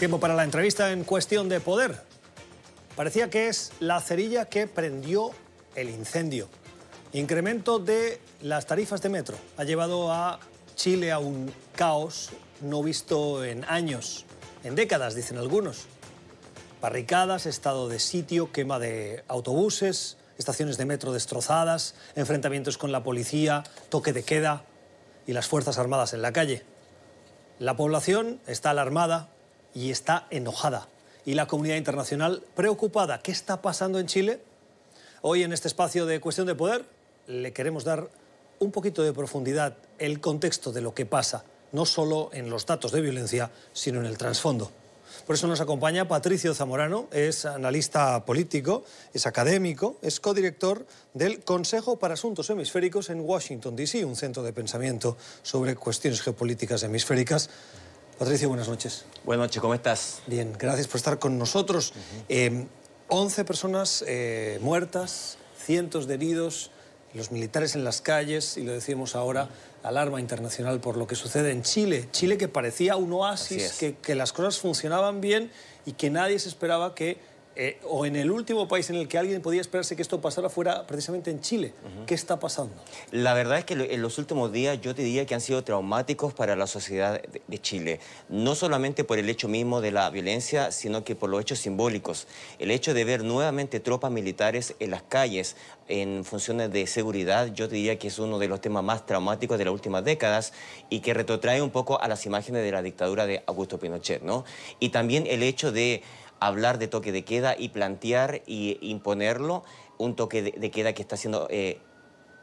Tiempo para la entrevista en cuestión de poder. Parecía que es la cerilla que prendió el incendio. Incremento de las tarifas de metro ha llevado a Chile a un caos no visto en años, en décadas, dicen algunos. Barricadas, estado de sitio, quema de autobuses, estaciones de metro destrozadas, enfrentamientos con la policía, toque de queda y las Fuerzas Armadas en la calle. La población está alarmada y está enojada. Y la comunidad internacional preocupada. ¿Qué está pasando en Chile? Hoy en este espacio de cuestión de poder le queremos dar un poquito de profundidad, el contexto de lo que pasa, no solo en los datos de violencia, sino en el trasfondo. Por eso nos acompaña Patricio Zamorano, es analista político, es académico, es codirector del Consejo para Asuntos Hemisféricos en Washington, D.C., un centro de pensamiento sobre cuestiones geopolíticas hemisféricas. Patricio, buenas noches. Buenas noches, ¿cómo estás? Bien, gracias por estar con nosotros. 11 eh, personas eh, muertas, cientos de heridos, los militares en las calles, y lo decimos ahora, alarma internacional por lo que sucede en Chile. Chile que parecía un oasis, que, que, las cosas funcionaban bien y que nadie se esperaba que eh, o en el último país en el que alguien podía esperarse que esto pasara fuera precisamente en Chile. ¿Qué está pasando? La verdad es que en los últimos días yo te diría que han sido traumáticos para la sociedad de, Chile. No solamente por el hecho mismo de la violencia, sino que por los hechos simbólicos. El hecho de ver nuevamente tropas militares en las calles en funciones de seguridad, yo te diría que es uno de los temas más traumáticos de las últimas décadas y que retrotrae un poco a las imágenes de la dictadura de Augusto Pinochet, ¿no? Y también el hecho de hablar de toque de queda y plantear y imponerlo, un toque de, queda que está siendo eh,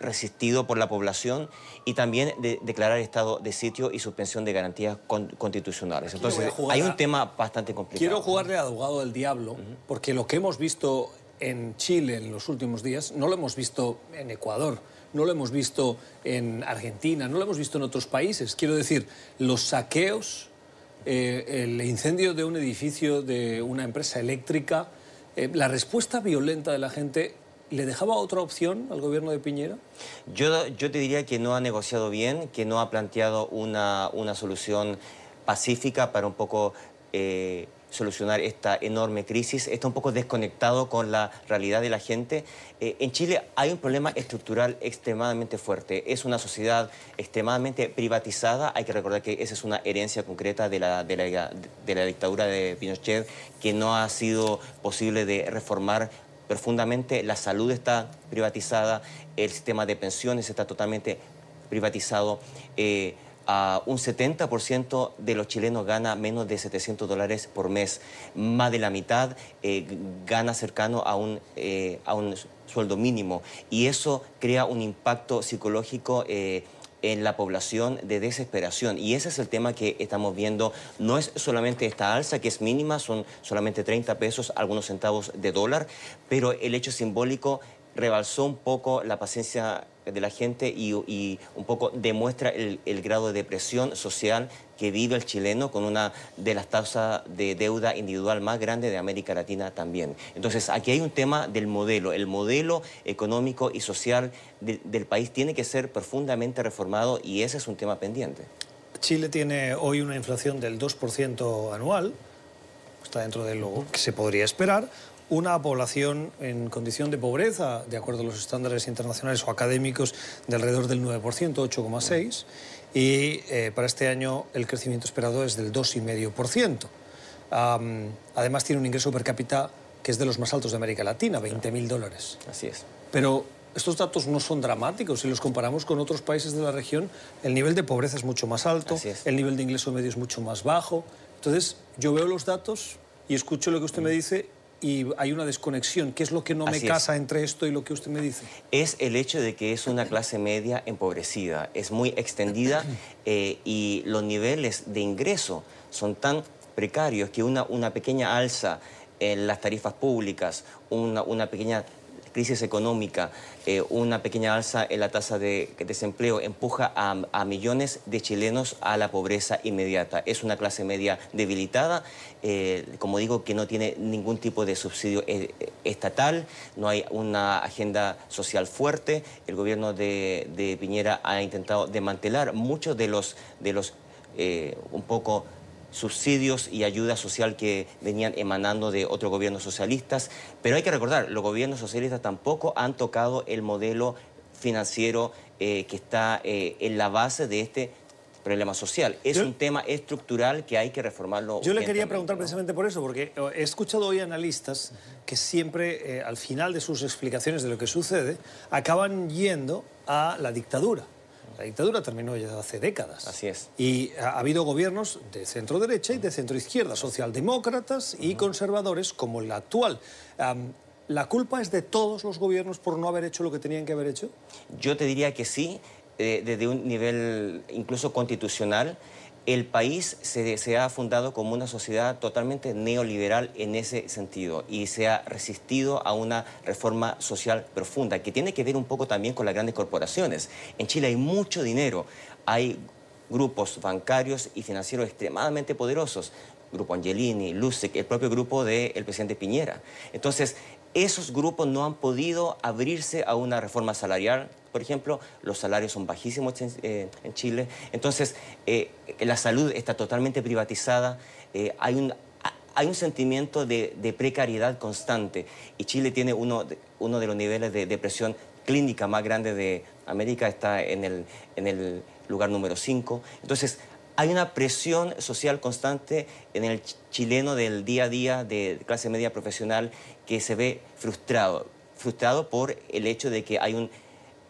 resistido por la población y también de, declarar estado de sitio y suspensión de garantías constitucionales. Entonces, hay un tema bastante complicado. Quiero jugarle a abogado del diablo, porque lo que hemos visto en Chile en los últimos días no lo hemos visto en Ecuador, no lo hemos visto en Argentina, no lo hemos visto en otros países. Quiero decir, los saqueos eh, el incendio de un edificio de una empresa eléctrica, eh, la respuesta violenta de la gente ¿Le dejaba otra opción al gobierno de Piñera? Yo, yo te diría que no ha negociado bien, que no ha planteado una, una solución pacífica para un poco eh, solucionar esta enorme crisis, está un poco desconectado con la realidad de la gente. Eh, en Chile hay un problema estructural extremadamente fuerte. Es una sociedad extremadamente privatizada. Hay que recordar que esa es una herencia concreta de la, de la, de la dictadura de Pinochet, que no ha sido posible de reformar profundamente. La salud está privatizada, el sistema de pensiones está totalmente privatizado. Eh, un 70% de los chilenos gana menos de 700 dólares por mes. Más de la mitad eh, gana cercano a un, eh, a un sueldo mínimo. Y eso crea un impacto psicológico eh, en la población de desesperación. Y ese es el tema que estamos viendo. No es solamente esta alza, que es mínima, son solamente 30 pesos, algunos centavos de dólar, pero el hecho simbólico rebalsó un poco la paciencia de la gente y, un poco demuestra el, grado de depresión social que vive el chileno con una de las tasas de deuda individual más grande de América Latina también. Entonces, aquí hay un tema del modelo. El modelo económico y social del país tiene que ser profundamente reformado y ese es un tema pendiente. Chile tiene hoy una inflación del 2% anual, está dentro de lo que se podría esperar, una población en condición de pobreza, de acuerdo a los estándares internacionales o académicos, de alrededor del 9%, 8,6%, y eh, para este año el crecimiento esperado es del 2,5%. además tiene un ingreso per cápita que es de los más altos de América Latina, 20.000 dólares. Así es. Pero estos datos no son dramáticos. Si los comparamos con otros países de la región, el nivel de pobreza es mucho más alto, el nivel de ingreso medio es mucho más bajo. Entonces, yo veo los datos y escucho lo que usted me dice y hay una desconexión. ¿Qué es lo que no me casa entre esto y lo que usted me dice? Es el hecho de que es una clase media empobrecida, es muy extendida eh, y los niveles de ingreso son tan precarios que una, una pequeña alza en las tarifas públicas, una, una pequeña crisis económica, eh, una pequeña alza en la tasa de desempleo empuja a, millones de chilenos a la pobreza inmediata. Es una clase media debilitada, eh, como digo, que no tiene ningún tipo de subsidio eh, estatal, no hay una agenda social fuerte. El gobierno de, Piñera ha intentado desmantelar muchos de los, de los un poco subsidios y ayuda social que venían emanando de otros gobiernos socialistas. Pero hay que recordar, los gobiernos socialistas tampoco han tocado el modelo financiero eh, que está eh, en la base de este problema social. Es un tema estructural que hay que reformarlo. Yo le quería preguntar precisamente por eso, porque he escuchado hoy analistas que siempre, eh, al final de sus explicaciones de lo que sucede, acaban yendo a la dictadura. La dictadura terminó ya hace décadas. Así es. Y ha habido gobiernos de centro derecha y de centro izquierda, socialdemócratas y conservadores como el actual. ¿La culpa es de todos los gobiernos por no haber hecho lo que tenían que haber hecho? Yo te diría que sí, eh, desde un nivel incluso constitucional. El país se, ha fundado como una sociedad totalmente neoliberal en ese sentido y se ha resistido a una reforma social profunda que tiene que ver un poco también con las grandes corporaciones. En Chile hay mucho dinero, hay grupos bancarios y financieros extremadamente poderosos. Grupo Angelini, Lusek, el propio grupo del presidente Piñera. Entonces, esos grupos no han podido abrirse a una reforma salarial. Por ejemplo, los salarios son bajísimos en, eh, Chile. Entonces, eh, la salud está totalmente privatizada. Eh, hay, un, sentimiento de, precariedad constante. Y Chile tiene uno de, uno de los niveles de depresión clínica más grandes de América. Está en el, en el lugar número 5. Entonces, hay una presión social constante en el chileno del día a día de clase media profesional que se ve frustrado, frustrado por el hecho de que hay un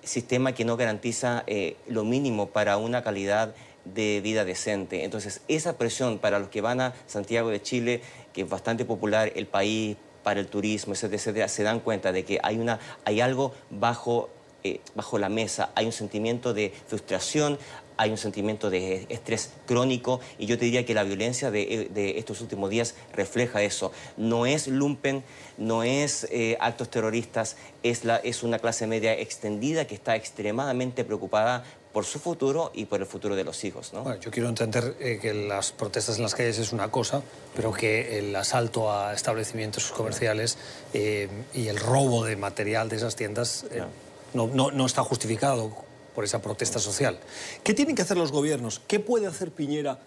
sistema que no garantiza eh, lo mínimo para una calidad de vida decente. Entonces, esa presión para los que van a Santiago de Chile, que es bastante popular el país para el turismo, etcétera, etcétera, se dan cuenta de que hay, una, hay algo bajo, eh, bajo la mesa, hay un sentimiento de frustración, hay un sentimiento de estrés crónico y yo te diría que la violencia de, estos últimos días refleja eso. No es lumpen, no es eh, actos terroristas, es, la, es una clase media extendida que está extremadamente preocupada por su futuro y por el futuro de los hijos. Bueno, yo quiero entender eh, que las protestas en las calles es una cosa, pero que el asalto a establecimientos comerciales eh, y el robo de material de esas tiendas no. No, no está justificado por esa protesta social. ¿Qué tienen que hacer los gobiernos? ¿Qué puede hacer Piñera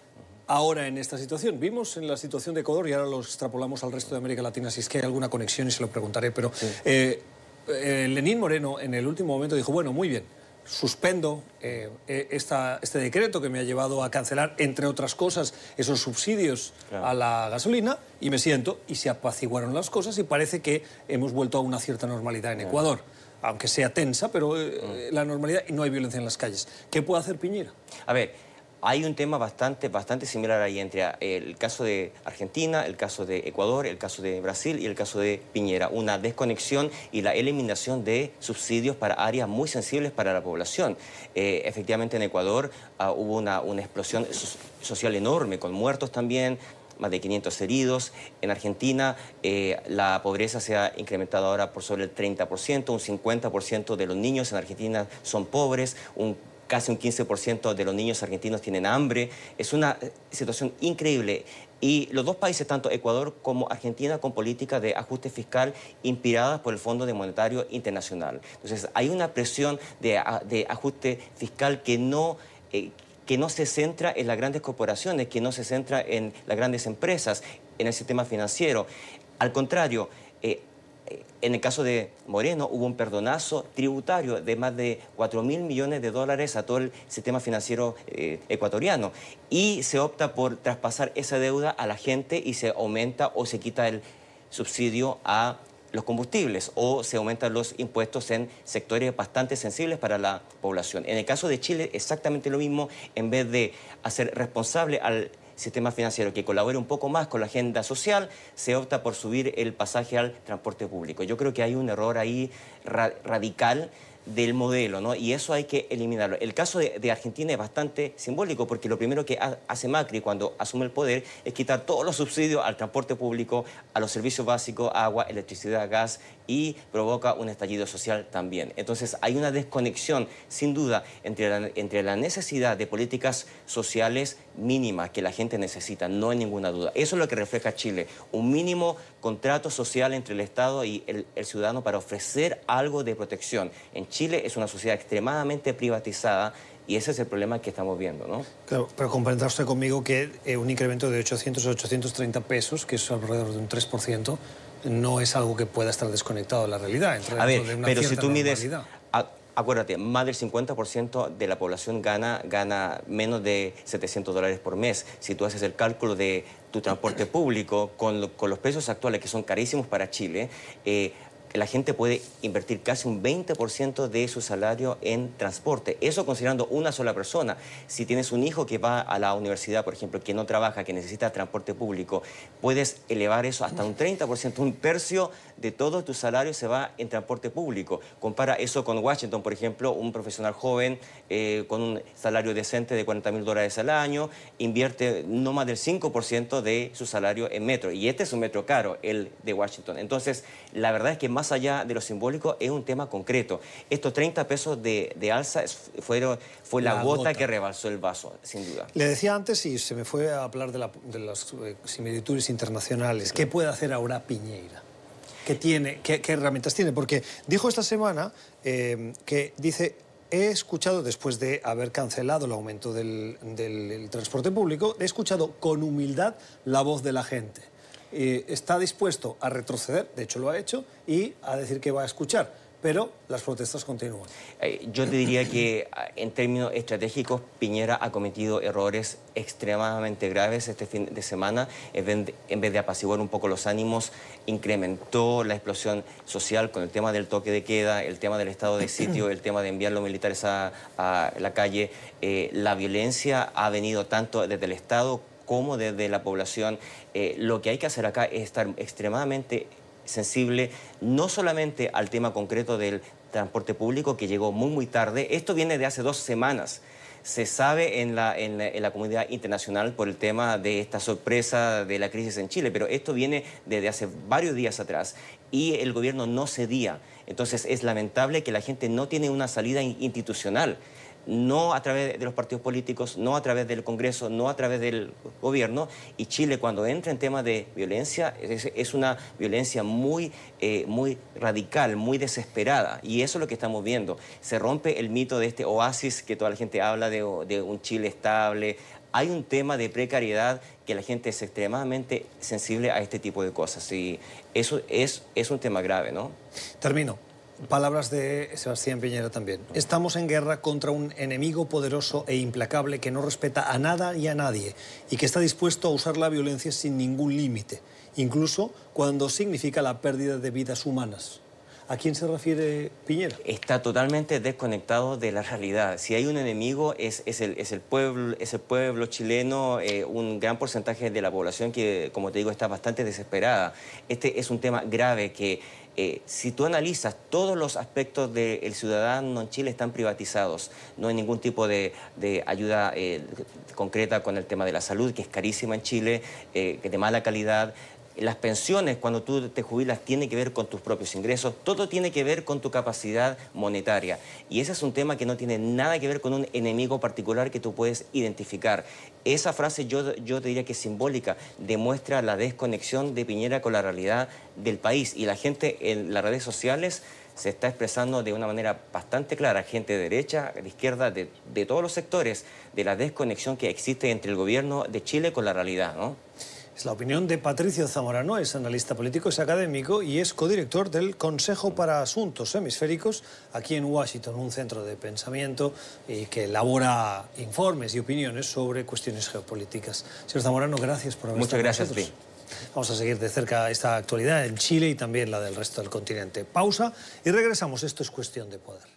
ahora en esta situación? Vimos en la situación de Ecuador y ahora lo extrapolamos al resto de América Latina, si es que hay alguna conexión y se lo preguntaré, pero eh, eh, Lenín Moreno en el último momento dijo, bueno, muy bien, suspendo eh, este decreto que me ha llevado a cancelar, entre otras cosas, esos subsidios a la gasolina y me siento y se apaciguaron las cosas y parece que hemos vuelto a una cierta normalidad en Ecuador aunque sea tensa, pero eh, mm. la normalidad y no hay violencia en las calles. ¿Qué puede hacer Piñera? A ver, hay un tema bastante, bastante similar ahí entre eh, el caso de Argentina, el caso de Ecuador, el caso de Brasil y el caso de Piñera. Una desconexión y la eliminación de subsidios para áreas muy sensibles para la población. Eh, efectivamente, en Ecuador ah, hubo una, una explosión social enorme, con muertos también, más de 500 heridos. En Argentina eh, la pobreza se ha incrementado ahora por sobre el 30%, un 50% de los niños en Argentina son pobres, un casi un 15% de los niños argentinos tienen hambre. Es una eh, situación increíble. Y los dos países, tanto Ecuador como Argentina, con políticas de ajuste fiscal inspiradas por el Fondo Monetario Internacional. Entonces, hay una presión de, ajuste fiscal que no... Eh, que no se centra en las grandes corporaciones, que no se centra en las grandes empresas, en el sistema financiero. Al contrario, eh, en el caso de Moreno hubo un perdonazo tributario de más de 4 mil millones de dólares a todo el sistema financiero eh, ecuatoriano y se opta por traspasar esa deuda a la gente y se aumenta o se quita el subsidio a los combustibles o se aumentan los impuestos en sectores bastante sensibles para la población. En el caso de Chile, exactamente lo mismo, en vez de hacer responsable al sistema financiero que colabore un poco más con la agenda social, se opta por subir el pasaje al transporte público. Yo creo que hay un error ahí radical del modelo, ¿no? Y eso hay que eliminarlo. El caso de, Argentina es bastante simbólico porque lo primero que hace Macri cuando asume el poder es quitar todos los subsidios al transporte público, a los servicios básicos, agua, electricidad, gas y provoca un estallido social también. Entonces hay una desconexión, sin duda, entre la, entre la necesidad de políticas sociales mínimas que la gente necesita, no hay ninguna duda. Eso es lo que refleja Chile, un mínimo contrato social entre el Estado y el, ciudadano para ofrecer algo de protección. En Chile es una sociedad extremadamente privatizada Y ese es el problema que estamos viendo, ¿no? Pero comprenderá usted conmigo que eh, un incremento de 800 a 830 pesos, que es alrededor de un 3%, no es algo que pueda estar desconectado de la realidad. a ver, pero si tú mides... acuérdate, más del 50% de la población gana, gana menos de 700 dólares por mes. Si tú haces el cálculo de tu transporte público con, con los precios actuales, que son carísimos para Chile, eh, la gente puede invertir casi un 20% de su salario en transporte. Eso considerando una sola persona. Si tienes un hijo que va a la universidad, por ejemplo, que no trabaja, que necesita transporte público, puedes elevar eso hasta un 30%, un tercio de todo tu salario se va en transporte público. Compara eso con Washington, por ejemplo, un profesional joven eh, con un salario decente de 40 mil dólares al año, invierte no más del 5% de su salario en metro. Y este es un metro caro, el de Washington. Entonces, la verdad es que más allá de lo simbólico, es un tema concreto. Estos 30 pesos de, alza fueron, fue la, gota, que rebalsó el vaso, sin duda. Le decía antes, y se me fue a hablar de, las eh, similitudes internacionales, ¿qué puede hacer ahora Piñeira? ¿Qué, tiene, qué, herramientas tiene? Porque dijo esta semana eh, que dice he escuchado, después de haber cancelado el aumento del, del, transporte público, he escuchado con humildad la voz de la gente. Eh, está dispuesto a retroceder, de hecho lo ha hecho, y a decir que va a escuchar pero las protestas continúan. Eh, yo te diría que en términos estratégicos Piñera ha cometido errores extremadamente graves este fin de semana. En vez de apaciguar un poco los ánimos, incrementó la explosión social con el tema del toque de queda, el tema del estado de sitio, el tema de enviar los militares a, la calle. Eh, la violencia ha venido tanto desde el Estado como desde la población. Eh, lo que hay que hacer acá es estar extremadamente sensible no solamente al tema concreto del transporte público que llegó muy muy tarde, esto viene de hace dos semanas. Se sabe en la, en, la, comunidad internacional por el tema de esta sorpresa de la crisis en Chile, pero esto viene desde hace varios días atrás y el gobierno no cedía. Entonces es lamentable que la gente no tiene una salida institucional no a través de los partidos políticos, no a través del Congreso, no a través del gobierno. Y Chile cuando entra en temas de violencia es, una violencia muy, eh, muy radical, muy desesperada. Y eso es lo que estamos viendo. Se rompe el mito de este oasis que toda la gente habla de, un Chile estable. Hay un tema de precariedad que la gente es extremadamente sensible a este tipo de cosas. Y eso es, es un tema grave, ¿no? Termino. Palabras de Sebastián Piñera también. Estamos en guerra contra un enemigo poderoso e implacable que no respeta a nada y a nadie y que está dispuesto a usar la violencia sin ningún límite, incluso cuando significa la pérdida de vidas humanas. ¿A quién se refiere Piñera? Está totalmente desconectado de la realidad. Si hay un enemigo es, el, es el, pueblo, es el pueblo chileno, eh, un gran porcentaje de la población que, como te digo, está bastante desesperada. Este es un tema grave que eh, si tú analizas todos los aspectos del ciudadano en Chile están privatizados, no hay ningún tipo de, ayuda eh, concreta con el tema de la salud, que es carísima en Chile, eh, de mala calidad, las pensiones, cuando tú te jubilas, tiene que ver con tus propios ingresos, todo tiene que ver con tu capacidad monetaria. Y ese es un tema que no tiene nada que ver con un enemigo particular que tú puedes identificar. Esa frase yo, yo te diría que es simbólica, demuestra la desconexión de Piñera con la realidad del país. Y la gente en las redes sociales se está expresando de una manera bastante clara, gente de derecha, de izquierda, de, de todos los sectores, de la desconexión que existe entre el gobierno de Chile con la realidad. ¿no? Es la opinión de Patricio Zamorano, es analista político, es académico y es codirector del Consejo para Asuntos Hemisféricos aquí en Washington, un centro de pensamiento y que elabora informes y opiniones sobre cuestiones geopolíticas. Señor Zamorano, gracias por haber Muchas gracias, con Vamos a seguir de cerca esta actualidad en Chile y también la del resto del continente. Pausa y regresamos. Esto es cuestión de poder.